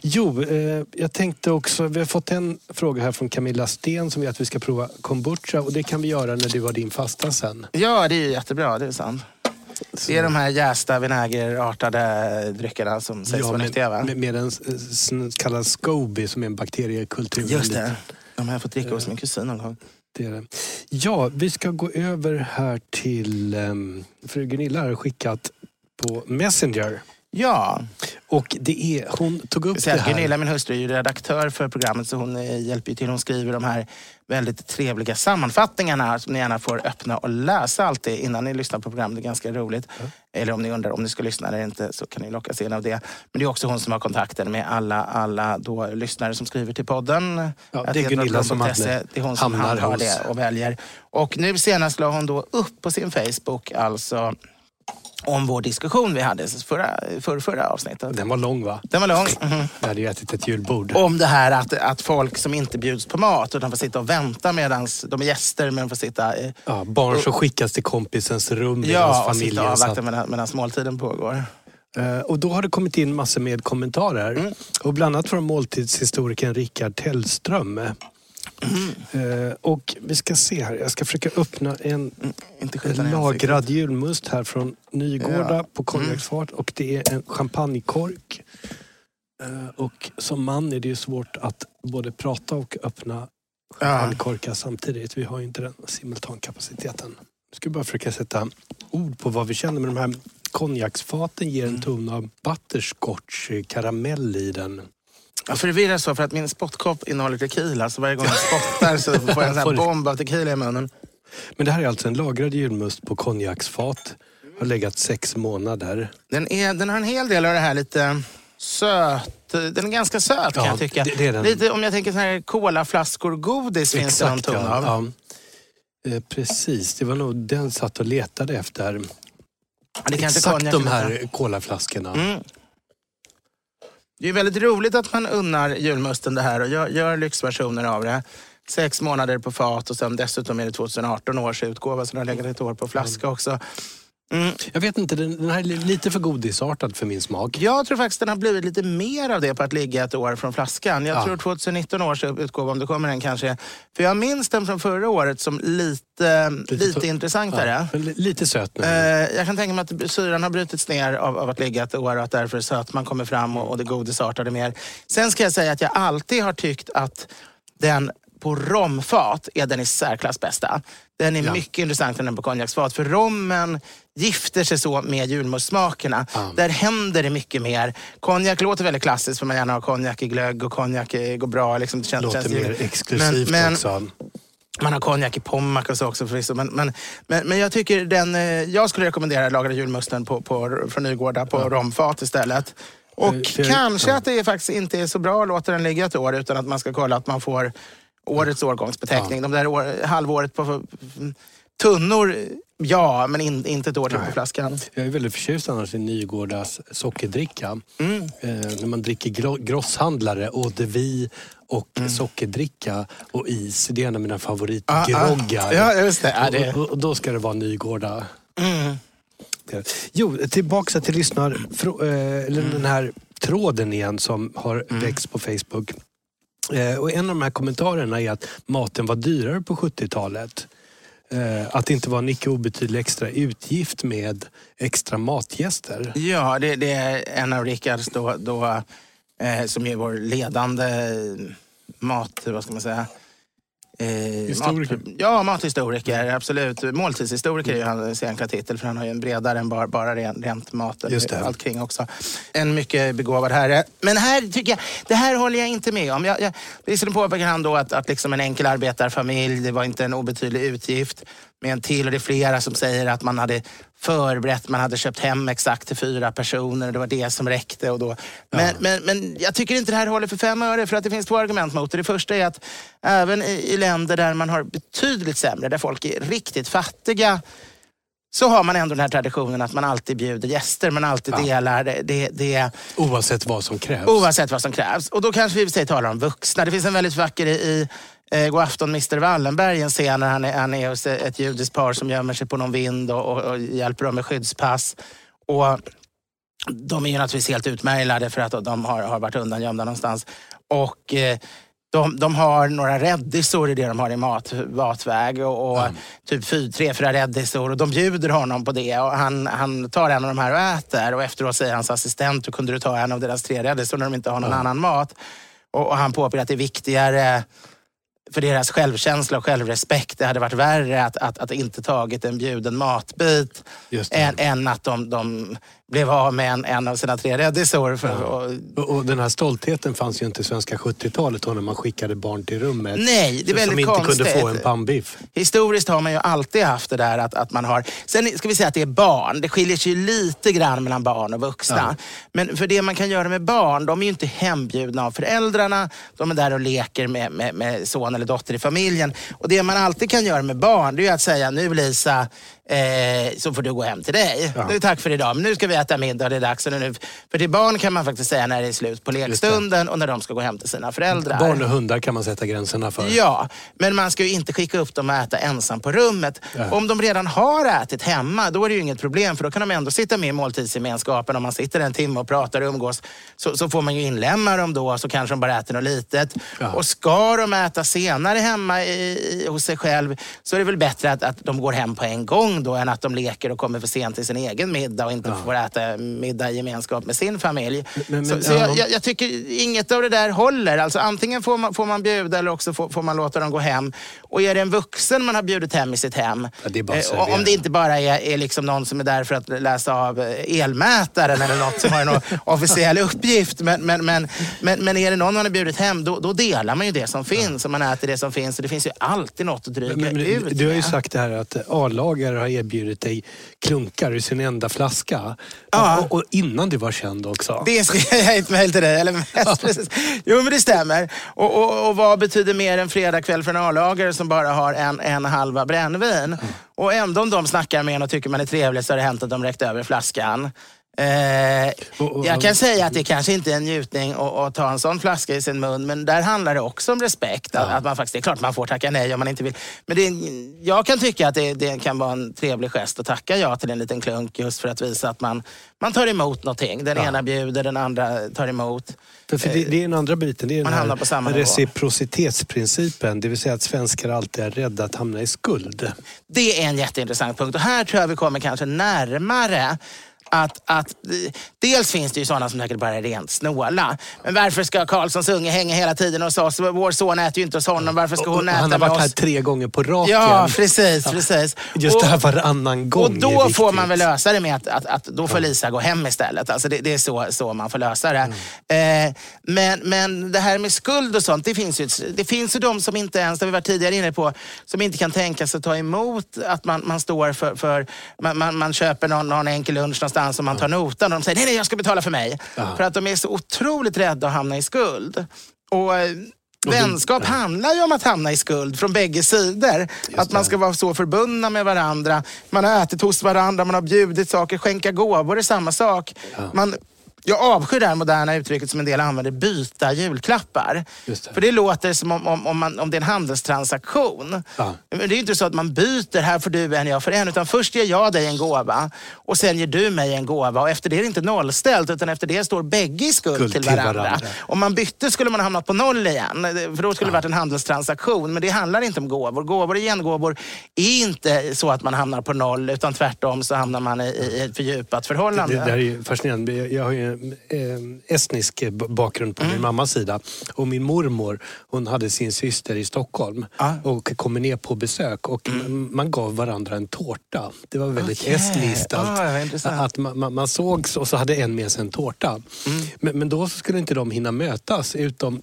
Jo, eh, jag tänkte också, vi har fått en fråga här från Camilla Sten som vill att vi ska prova kombucha och det kan vi göra när du har din fasta sen. ja, det är jättebra. Det är sant. Det är de här jästa vinägerartade dryckerna som sägs vara med, nyttiga va? med, med en s- s- kallad SCOBY som är en bakteriekultur. Just det. De har jag fått dricka hos min kusin någon gång. Det är det. Ja, vi ska gå över här till um, fru Gunilla har skickat på Messenger. Ja, Och det är, hon tog upp det här. Gunilla, min hustru, är ju redaktör för programmet så hon eh, hjälper ju till. Hon skriver de här väldigt trevliga sammanfattningarna som ni gärna får öppna och läsa alltid innan ni lyssnar på programmet. Det är ganska roligt. Eller om ni undrar om ni ska lyssna eller inte så kan ni lockas in av det. Men det är också hon som har kontakten med alla, alla då lyssnare som skriver till podden. Ja, det är Gunilla som Blom.se, hamnar- Det är hon som hos- det och väljer. Och nu senast la hon då upp på sin Facebook alltså om vår diskussion vi hade förra, för förra avsnittet. Den var lång va? Den var lång. Mhm. Vi hade ju ätit ett julbord. Om det här att, att folk som inte bjuds på mat utan får sitta och vänta medan de är gäster men får sitta i, Ja, barn som skickas till kompisens rum medan ja, och sitta och avvakta medan, medan måltiden pågår. Eh, Och då har det kommit in massor med kommentarer. Mm. Och bland annat från måltidshistorikern Rickard Tellström. Mm. Eh, Och vi ska se här, jag ska försöka öppna en ner lagrad julmust här från Nygårda Ja. på konjaksfat. Och det är en champagnekork. Eh, Och som man är det ju svårt att både prata och öppna Ja. champagnekorkar samtidigt. Vi har ju inte den simultankapaciteten. Jag ska bara försöka sätta ord på vad vi känner med de här konjaksfaten ger Mm. en ton av butterscotch eh, karamell i den. Jag förvirras så för att min spottkopp innehåller tequila så varje gång jag spottar så får jag en sån här bomb av tequila i munnen. Men det här är alltså en lagrad julmust på konjaksfat. Har legat sex månader. Den, är, den har en hel del av det här lite söt. Den är ganska söt kan Ja, jag tycka. det- det är den. Lite, om jag tänker så här colaflaskor godis finns det någon ton ja. av. Ja. Eh, Precis, det var nog den satt och letade efter. Exakt de här kolaflaskorna. Mm. Det är väldigt roligt att man unnar julmusten det här och gör, gör lyxversioner av det. Sex månader på fat och sen dessutom är det 2018 års utgåva så den har legat ett år på flaska också. Mm. Jag vet inte, den, den här är lite för godisartad för min smak. Jag tror faktiskt den har blivit lite mer av det på att ligga ett år från flaskan. Jag Ja. tror 2019 års utgåva, om det kommer en kanske. För jag minns den från förra året som lite, lite, så- intressantare. Ja, lite söt nu. Eh, jag kan tänka mig att syran har brutits ner av, av att ligga ett år och att därför sötman kommer fram och, och det godisartade mer. Sen ska jag säga att jag alltid har tyckt att den på romfat är den i särklass bästa. Den är Ja. mycket intressantare än den på konjaksfat. För rommen gifter sig så med julmustsmakerna. Ja. Där händer det mycket mer. Konjak låter väldigt klassiskt för man gärna har konjak i glögg och konjak eh, går bra. Liksom, det känns, Låter känns mer exklusivt men, men, också. man har konjak i Pommac och så också förvisso. Men, men, men, men jag tycker den, eh, jag skulle rekommendera lagrade julmusten på, på, från Nygårda på romfat istället. Och Eh, för- kanske ja. att det faktiskt inte är så bra att låta den ligga ett år utan att man ska kolla att man får årets årgångsbeteckning. De där år, halvåret på tunnor, ja, men in, inte ett år till på flaskan. Jag är väldigt förtjust annars i Nygårdas sockerdricka. Mm. Eh, när man dricker gro- grosshandlare, eau de vie och sockerdricka och is. Det är en av mina favoritgroggar. Mm. Ah, Ja, just det. Ja, det. Och, och då ska det vara Nygårda. Mm. Jo, tillbaka till lyssnar... eh, eller den här tråden igen som har Mm. växt på Facebook. Eh, och en av de här kommentarerna är att maten var dyrare på 70-talet. Eh, att det inte var en icke obetydlig extra utgift med extra matgäster. Ja, det, det är en av Rickards då, då eh, som är vår ledande mat, vad ska man säga? Eh, Historiker. Mat, ja, mathistoriker, absolut. Måltidshistoriker är ju hans egentliga titel för han har ju en bredare än bara, bara ren, rent mat. Just det. Allt kring också. En mycket begåvad herre. Men här tycker jag, det här håller jag inte med om. Jag, jag, visserligen påpekar han då att, att liksom en enkel arbetarfamilj, det var inte en obetydlig utgift med en till och det är flera som säger att man hade förberett, man hade köpt hem exakt till fyra personer, det var det som räckte. Och då. Men, men, men jag tycker inte det här håller för fem öre för att det finns två argument mot det. Det första är att även i, i länder där man har betydligt sämre, där folk är riktigt fattiga, så har man ändå den här traditionen att man alltid bjuder gäster, man alltid delar. Det, det, det, Oavsett vad som krävs. Oavsett vad som krävs. Och då kanske vi i och talar om vuxna. Det finns en väldigt vacker i eh, God afton Mr Wallenberg, en scen när han är, han är hos ett judiskt par som gömmer sig på någon vind och, och, och hjälper dem med skyddspass. Och de är ju naturligtvis helt utmärglade för att de har, har varit undangömda någonstans. Och eh, de, de har några räddisor i det de har i mat, matväg och, och typ fy, tre, fyra räddisor och de bjuder honom på det och han, han tar en av de här och äter och efteråt säger hans assistent, "Då kunde du ta en av deras tre räddisor när de inte har någon annan mat? Och, och han påpekar att det är viktigare för deras självkänsla och självrespekt. Det hade varit värre att, att, att inte tagit en bjuden matbit än, än att de, de blev av med en, en av sina tre räddisor. För, och, Och, den här stoltheten fanns ju inte i svenska 70-talet då när man skickade barn till rummet. Nej, det är så- Som väldigt inte kunde konstigt. få en pannbiff. Historiskt har man ju alltid haft det där att, att man har... Sen ska vi säga att det är barn. Det skiljer sig lite grann mellan barn och vuxna. Men för det man kan göra med barn, de är ju inte hembjudna av föräldrarna. De är där och leker med, med, med son eller dotter i familjen. Och det man alltid kan göra med barn, det är att säga nu Lisa, eh, så får du gå hem till dig. Nu, tack för idag, men nu ska vi äta middag, det är dags. Nu, för till barn kan man faktiskt säga när det är slut på lekstunden och när de ska gå hem till sina föräldrar. Barn och hundar kan man sätta gränserna för. Ja, men man ska ju inte skicka upp dem och äta ensam på rummet. Om de redan har ätit hemma, då är det ju inget problem för då kan de ändå sitta med i måltidsgemenskapen. Om man sitter en timme och pratar och umgås så, så får man ju inlämna dem då så kanske de bara äter något litet. Ja. Och ska de äta senare hemma i, i, hos sig själv så är det väl bättre att, att de går hem på en gång då än att de leker och kommer för sent till sin egen middag och inte får äta middag i gemenskap med sin familj. Men- men- så så ja, jag, jag, jag tycker inget av det där håller. Alltså, antingen får man, får man bjuda eller också får, får man låta dem gå hem. Och är det en vuxen man har bjudit hem i sitt hem, Ja, det eh, om det inte bara är, är liksom någon som är där för att läsa av eh, elmätaren eller något som har en officiell uppgift. Men, men, men, men, men är det någon man har bjudit hem, då, då delar man ju det som finns och man äter det som finns. Och det finns ju alltid något att dryga Men, men, ut du har ju sagt det här att A-lagare har erbjudit dig klunkar i sin enda flaska. Ja. Och, och innan du var känd också. Det skrev jag ett mejl till dig. Eller mest, precis. Jo, men det stämmer. Och, och, och vad betyder mer en fredagkväll för en A-lagare som bara har en, en halva brännvin? Och ändå om de snackar med en och tycker man är trevlig så har det hänt att de räckt över flaskan. Eh, jag kan säga att det kanske inte är en njutning att, att ta en sån flaska i sin mun, men där handlar det också om respekt. Att, att man faktiskt, det är klart man får tacka nej om man inte vill. Men det, jag kan tycka att det, det kan vara en trevlig gest att tacka ja till en liten klunk just för att visa att man, man tar emot någonting. Den ena bjuder, den andra tar emot. För, för det, det är den andra biten. Det är Man den hamnar på samma nivå. reciprocitetsprincipen. Det vill säga att svenskar alltid är rädda att hamna i skuld. Det är en jätteintressant punkt och här tror jag vi kommer kanske närmare att, att dels finns det ju sådana som säkert bara är rent snåla. Men varför ska Karlssons unge hänga hela tiden hos oss? Vår son äter ju inte hos honom. Varför ska Och- hon och äta han har med varit här oss? tre gånger på raken. Ja, precis, precis. Just Och- det här varannan gång Och då får man väl lösa det med att, att, att då får Lisa gå hem istället. Alltså det, det är så, så man får lösa det. Mm. Eh, men, men det här med skuld och sånt, det finns ju, det finns ju de som inte ens, det vi var tidigare inne på, som inte kan tänka sig att ta emot att man, man står för, för man, man, man köper någon, någon enkel lunch någonstans och man tar notan och de säger nej, nej, jag ska betala för mig. För att de är så otroligt rädda att hamna i skuld. Och, eh, Vänskap handlar ju om att hamna i skuld från bägge sidor. Att man ska vara så förbundna med varandra. Man har ätit hos varandra, man har bjudit saker. Skänka gåvor är samma sak. Man, jag avskyr det här moderna uttrycket som en del använder, byta julklappar. Det. För det låter som om, om, om, man, om det är en handelstransaktion. Ja. Men det är ju inte så att man byter, här får du en, jag får en. Utan först ger jag dig en gåva och sen ger du mig en gåva. Och efter det är det inte nollställt, utan efter det står bägge i skuld, Skuld till till varandra. varandra. Om man bytte skulle man ha hamnat på noll igen. För då skulle det varit en handelstransaktion. Men det handlar inte om gåvor. Gåvor och gengåvor är inte så att man hamnar på noll. Utan tvärtom så hamnar man i, i ett fördjupat förhållande. Det, det där är fascinerande. Jag- har ju estnisk b- bakgrund på Mm. min mammas sida. Och min mormor hon hade sin syster i Stockholm. Mm. och kommer ner på besök. Och m- man gav varandra en tårta. Det var väldigt Okej. estniskt. Ah, allt. intressant. att man, man, man sågs och så hade en med sig en tårta. Mm. Men, men då skulle inte de hinna mötas. Utom,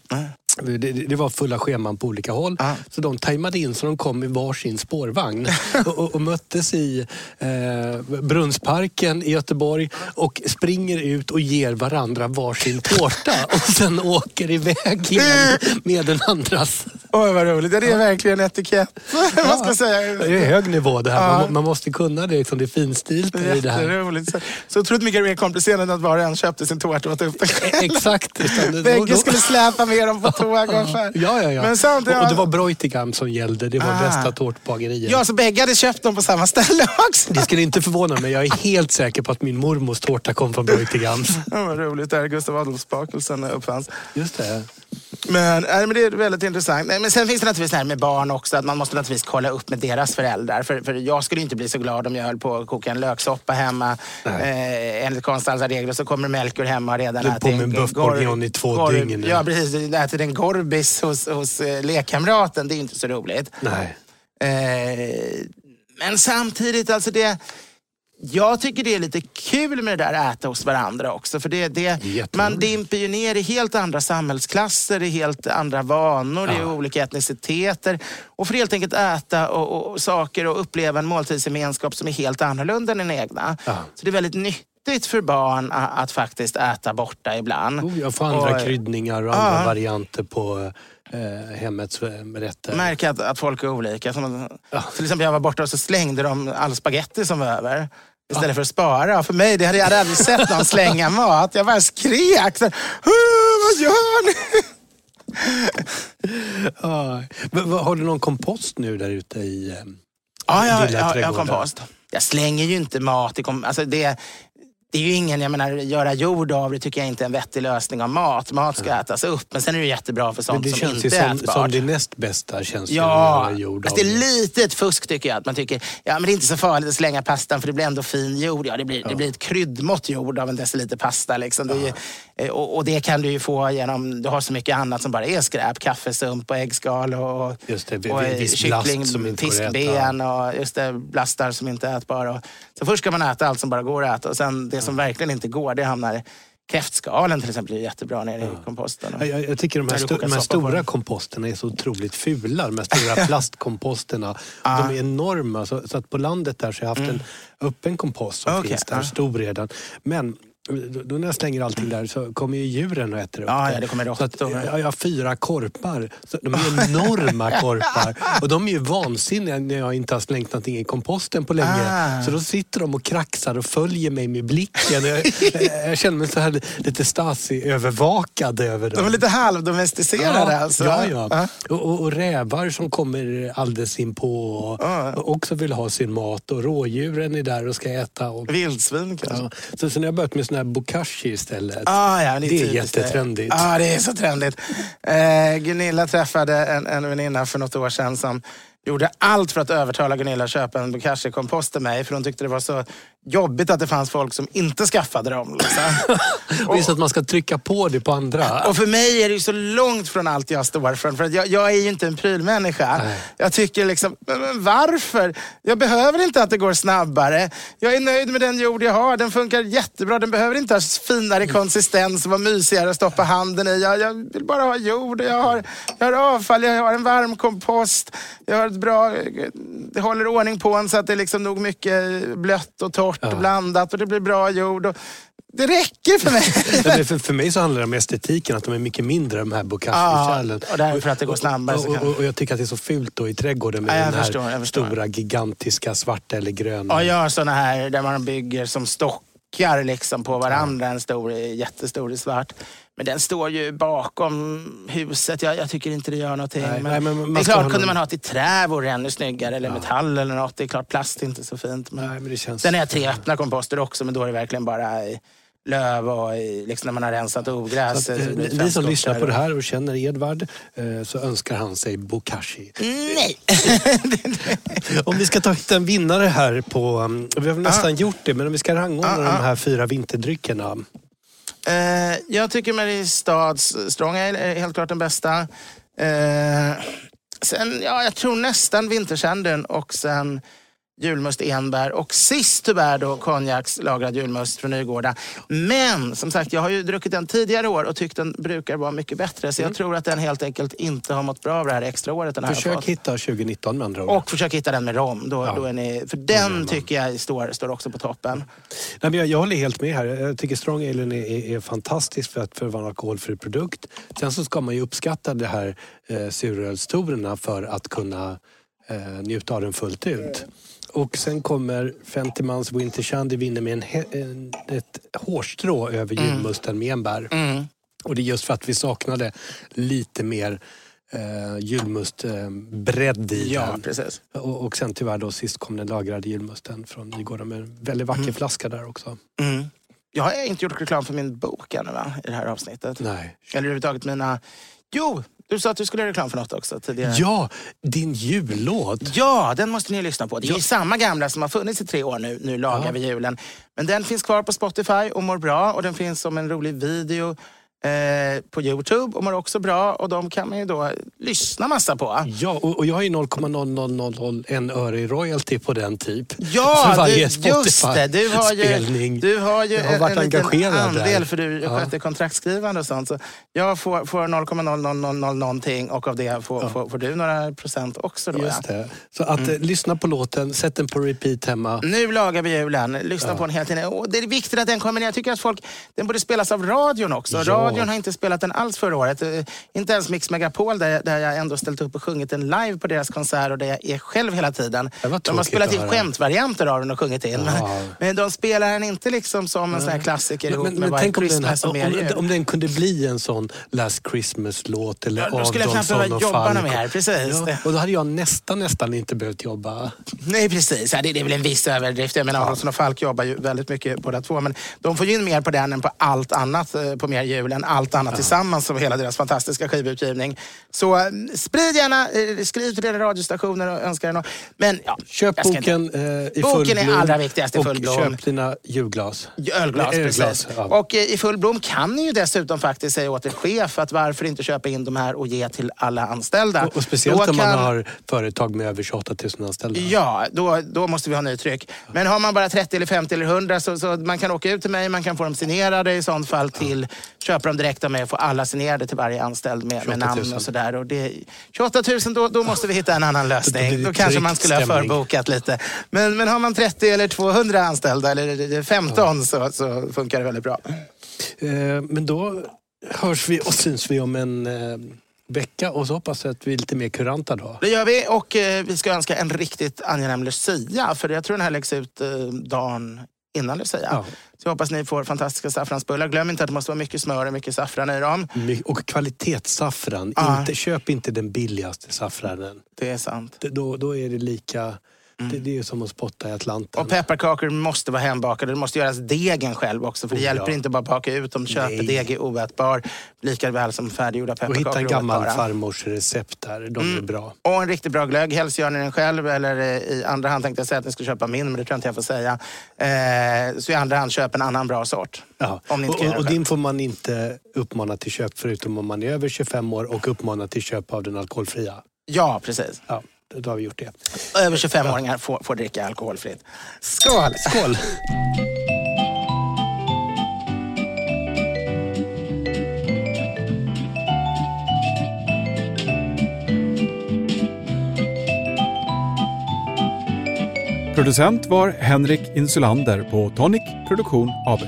det, det var fulla scheman på olika håll. Ja. Så de tajmade in så de kom i varsin spårvagn och, och, och möttes i eh, Brunnsparken i Göteborg och springer ut och ger varandra varsin tårta och sen åker iväg igen med den andras. Oj vad roligt. Det är verkligen etikett. Vad ska jag säga? Det är hög nivå det här. Ja. Man, man måste kunna det. Liksom, det är finstilt i det här. Så, så otroligt mycket mer komplicerat än att var och en köpte sin tårta och åt upp den. Exakt. Bägge skulle släpa med dem på tåg och affär. Ja, ja, ja. Men samtidigt, och, det var Breutigam som gällde. Det var Ah. bästa tårtbageriet. Ja, så bägge hade köpt dem på samma ställe också. Det skulle inte förvåna mig. Jag är helt säker på att min mormors tårta kom från Breutigams. Ja, vad roligt. Där Gustav Adolfsbakelsen uppfanns. Just det. Men, nej, men det är väldigt intressant. Nej, men sen finns det naturligtvis det här med barn också, att man måste naturligtvis kolla upp med deras föräldrar. För, för jag skulle inte bli så glad om jag höll på att koka en löksoppa hemma. Eh, enligt konstens regler så kommer Melker hemma och redan Du är på med en buff bourguignon i två dygn. Ja, precis. Ätit en gorbis hos, hos eh, lekkamraten, det är inte så roligt. Nej. Eh, men samtidigt, alltså det... Jag tycker det är lite kul med det där äta hos varandra också. För det, det, man dimper ju ner i helt andra samhällsklasser, i helt andra vanor, i olika etniciteter. Och får helt enkelt äta och, och, saker och uppleva en måltidsgemenskap som är helt annorlunda än den egna. Ja. Så det är väldigt nyttigt för barn att, att faktiskt äta borta ibland. Oh, jag får andra Och- kryddningar och andra Ja. varianter på eh, hemmets eh, rätter. märka att, att folk är olika. Som, Ja. Till exempel jag var borta och så slängde de all spaghetti som var över. Istället för att spara. För mig, det hade jag hade aldrig sett någon slänga mat. Jag bara skrek. Så, "Åh, vad gör ni? Ja. Men Har du någon kompost nu där ute i... eh, Ja, jag, Lilla jag, jag har kompost. Jag slänger ju inte mat. i kom, alltså det, det är ju ingen, jag menar, göra jord av det tycker jag inte är en vettig lösning av mat. Mat ska ätas upp. Men sen är det jättebra för sånt det som inte är ätbart. som det näst bästa känns det Ja, jord fast av det är lite ett fusk tycker jag. Att man tycker ja, men det är inte så farligt att slänga pastan för det blir ändå fin jord. Ja, det, blir, det blir ett kryddmått jord av en deciliter pasta. Liksom. Det är ju, eh, och, och det kan du ju få genom, du har så mycket annat som bara är skräp. Kaffesump och äggskal och, Just det, och kyckling, fiskben och just det, blastar som inte är ätbara. Så först ska man äta allt som bara går att äta och sen det som verkligen inte går det hamnar Kräftskalen till exempel är jättebra nere i komposten. Jag, jag, tycker de här, sto- de här stora komposterna är så otroligt fula. De här stora plastkomposterna. De är enorma. Så, så att på landet där så har jag haft en öppen kompost som Mm. Okej, finns där, ja. stor redan. Men då, när jag slänger allting där så kommer ju djuren och äter upp Ja, ja, det kommer råttor. jag, jag har fyra korpar. De är enorma korpar. Och de är ju vansinniga när jag inte har slängt någonting i komposten på länge. Ah. Så då sitter de och kraxar och följer mig med blicken. Jag, jag, känner mig så här lite Stasi-övervakad över dem. De är lite halvdomesticerade Ja, alltså. ja, ja. Ja. Och, och, och rävar som kommer alldeles in på och, Ja. och också vill ha sin mat. Och rådjuren är där och ska äta. Och, Vildsvin kanske. ja. så, så när jag börjat med sån här bokashi istället. Ah, ja, Det är typiskt jättetrendigt. Ja, ah, det är så trendigt. Eh, Gunilla träffade en, en väninna för något år sedan som gjorde allt för att övertala Gunilla att köpa en bokashi-kompost till mig. För hon tyckte det var så jobbigt att det fanns folk som inte skaffade dem. Liksom. Och just att man ska trycka på det på andra. Och för mig är det så långt från allt jag står för. För jag, jag är ju inte en prylmänniska. Nej. Jag tycker liksom, men, men varför? Jag behöver inte att det går snabbare. Jag är nöjd med den jord jag har. Den funkar jättebra. Den behöver inte ha finare konsistens och vara mysigare att stoppa handen i. Jag, jag vill bara ha jord. Jag har, jag har avfall, jag har en varm kompost. Jag har ett bra... Det håller ordning på en så att det är liksom nog mycket blött och torrt och blandat och det blir bra jord. Och, det räcker för mig. För, för mig så handlar det om estetiken, att de är mycket mindre de här bokashi-kärlen. Ja, och därför att det går snabbare Och, kan- och, och jag tycker att det är så fult då i trädgården med Ja, den här förstår, stora gigantiska svarta eller gröna. Ja, jag har såna här där man bygger som stockar liksom på varandra. En stor, jättestor i svart. Men den står ju bakom huset. Jag, jag tycker inte det gör någonting. Nej, men nej, men det är klart, kunde man ha i trä vore det ännu snyggare. Eller metall eller något. Det är klart, plast är inte så fint. Men... Nej, men det känns... Sen har jag tre öppna komposter också, men då är det verkligen bara i löv och i, liksom när man har rensat ogräs. Så att, så eh, det blir ni som lyssnar på det här och känner Edvard eh, så önskar han sig bokashi. Nej! Om vi ska ta hit en vinnare här på... um, Vi har nästan gjort det, men om vi ska rangordna de här fyra vinterdryckerna. Eh, jag tycker Mariestads Strong Ale är helt klart den bästa. Eh, sen, ja, jag tror nästan Vintersänden och sen julmust enbär och sist tyvärr då konjaks lagrad julmust från Nygårda. Men som sagt, jag har ju druckit den tidigare år och tyckt den brukar vara mycket bättre. Så jag tror att den helt enkelt inte har mått bra av det här extra året den här Försök fått. hitta 2019 med andra ord. Och försök hitta den med rom. Då, då är ni, för den tycker jag står, står också på toppen. Nej, men jag, jag håller helt med här. Jag tycker Strong Ale är, är, är fantastisk för att för att vara en alkoholfri produkt. Sen så ska man ju uppskatta det här eh, surölstorerna för att kunna eh, njuta av den fullt ut. Och sen kommer 50 mans Winter Shandy vinner med en, en, ett hårstrå över julmusten med enbär. Och det är just för att vi saknade lite mer eh, julmustbredd i Ja, den. precis. Och, och sen tyvärr då sist kom den lagrade julmusten från Nygårda med en väldigt vacker flaska där också. Mm. Jag har inte gjort reklam för min bok ännu va, i det här avsnittet. Nej. Eller överhuvudtaget mina Jo, du sa att du skulle göra reklam för något också tidigare. Ja, din jullåt. Ja, den måste ni lyssna på. Det är ju samma gamla som har funnits i tre år nu, nu lagar Ja. vi julen. Men den finns kvar på Spotify och mår bra och den finns som en rolig video eh, på Youtube och mår också bra och de kan man ju då lyssna massa på. Ja, och, och jag har ju 0,0001 öre i royalty på den typ. Ja, För varje du, just det. Du har ju, du har ju Jag har en, varit en liten andel där. för du Ja. sköter kontraktskrivande och sånt. Så jag får, får 0,0000 någonting och av det får, får, får du några procent också. Då, Just ja. det. Så att Mm. eh, lyssna på låten, sätt den på repeat hemma. Nu lagar vi julen. Lyssna på den hela tiden. Och det är viktigt att den kommer ner. Jag tycker att folk, den borde spelas av radion också. Ja. Radion har inte spelat den alls förra året. Eh, Inte ens Mix Megapol där, där jag ändå ställt upp och sjungit den live på deras konsert och där jag är själv hela tiden. De har spelat in skämtvarianter av den och sjungit in. Ja. Men de spelar den inte liksom som en sån här klassiker ihop med White tänk om den, Christmas här, mer om, jul. om den kunde bli en sån Last Christmas-låt eller Ja, då skulle jag knappt behöva jobba något mer, precis. Ja, och då hade jag nästan, nästan inte behövt jobba. Nej precis, ja, det, det är väl en viss överdrift. Jag menar Adolfsson och Falk jobbar ju väldigt mycket båda två. Men de får ju in mer på den än på allt annat eh, på Mer jul än allt annat tillsammans som hela deras fantastiska skivutgivning. Så eh, sprid gärna, eh, skriv till era radiostationer och önska er något. Men ja, Köp boken eh, i Boken full är blom. allra viktigast i och full blom. köp dina julglas. Ölglas, ölglas, precis. ja. Och eh, i full blom kan ni ju dessutom faktiskt säga åt er chef att varför inte köpa in de här och ge till alla anställda. Och, och speciellt Då om man kan- har företag med över 28 000 anställda. Ja, då, då måste vi ha nytryck. Men har man bara 30, eller 50 eller 100 så, så man kan åka ut till mig, man kan få dem signerade i sånt fall till, köpa dem direkt av mig och få alla signerade till varje anställd med, 28 med 000. namn och sådär. Och det, 28 000, då, då måste vi hitta en annan lösning. Då, kanske man skulle ha förbokat lite. Men, men har man 30 eller 200 anställda eller 15 så, så funkar det väldigt bra. Eh, men då hörs vi och syns vi om en eh, vecka och så hoppas jag att vi är lite mer kuranta då. Det gör vi och eh, vi ska önska en riktigt angenäm Lucia. För jag tror den här läggs ut eh, dagen innan Lucia. Ja. Så jag hoppas ni får fantastiska saffransbullar. Glöm inte att det måste vara mycket smör och mycket saffran i dem. My- Och kvalitetssaffran. Ja. Inte, köp inte den billigaste saffranen. Det är sant. Det- Då, då är det lika... Det, det är som att spotta i Atlanten. Och pepparkakor måste vara hembakade. Det måste göras degen själv också. För det Oh, hjälper ja. inte bara att baka ut dem. Köpedeg är oätbar. Lika väl som färdiggjorda och pepparkakor hitta en är gammal farmors recept där. De är Mm. bra. Och en riktigt bra glögg. Helst gör ni den själv. Eller eh, i andra hand tänkte jag säga att ni ska köpa min, men det tror jag inte jag får säga. Eh, så i andra hand, köp en annan bra sort. Ja. Om ni inte och, och, och din får man inte uppmana till köp förutom om man är över 25 år och uppmana till köp av den alkoholfria. Ja, precis. Ja, då har vi gjort det. Över 25-åringar får, får dricka alkoholfritt. Skål! Skål! Producent var Henrik Insulander på Tonic Produktion AB.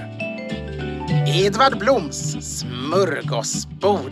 Edvard Bloms smörgåsbord.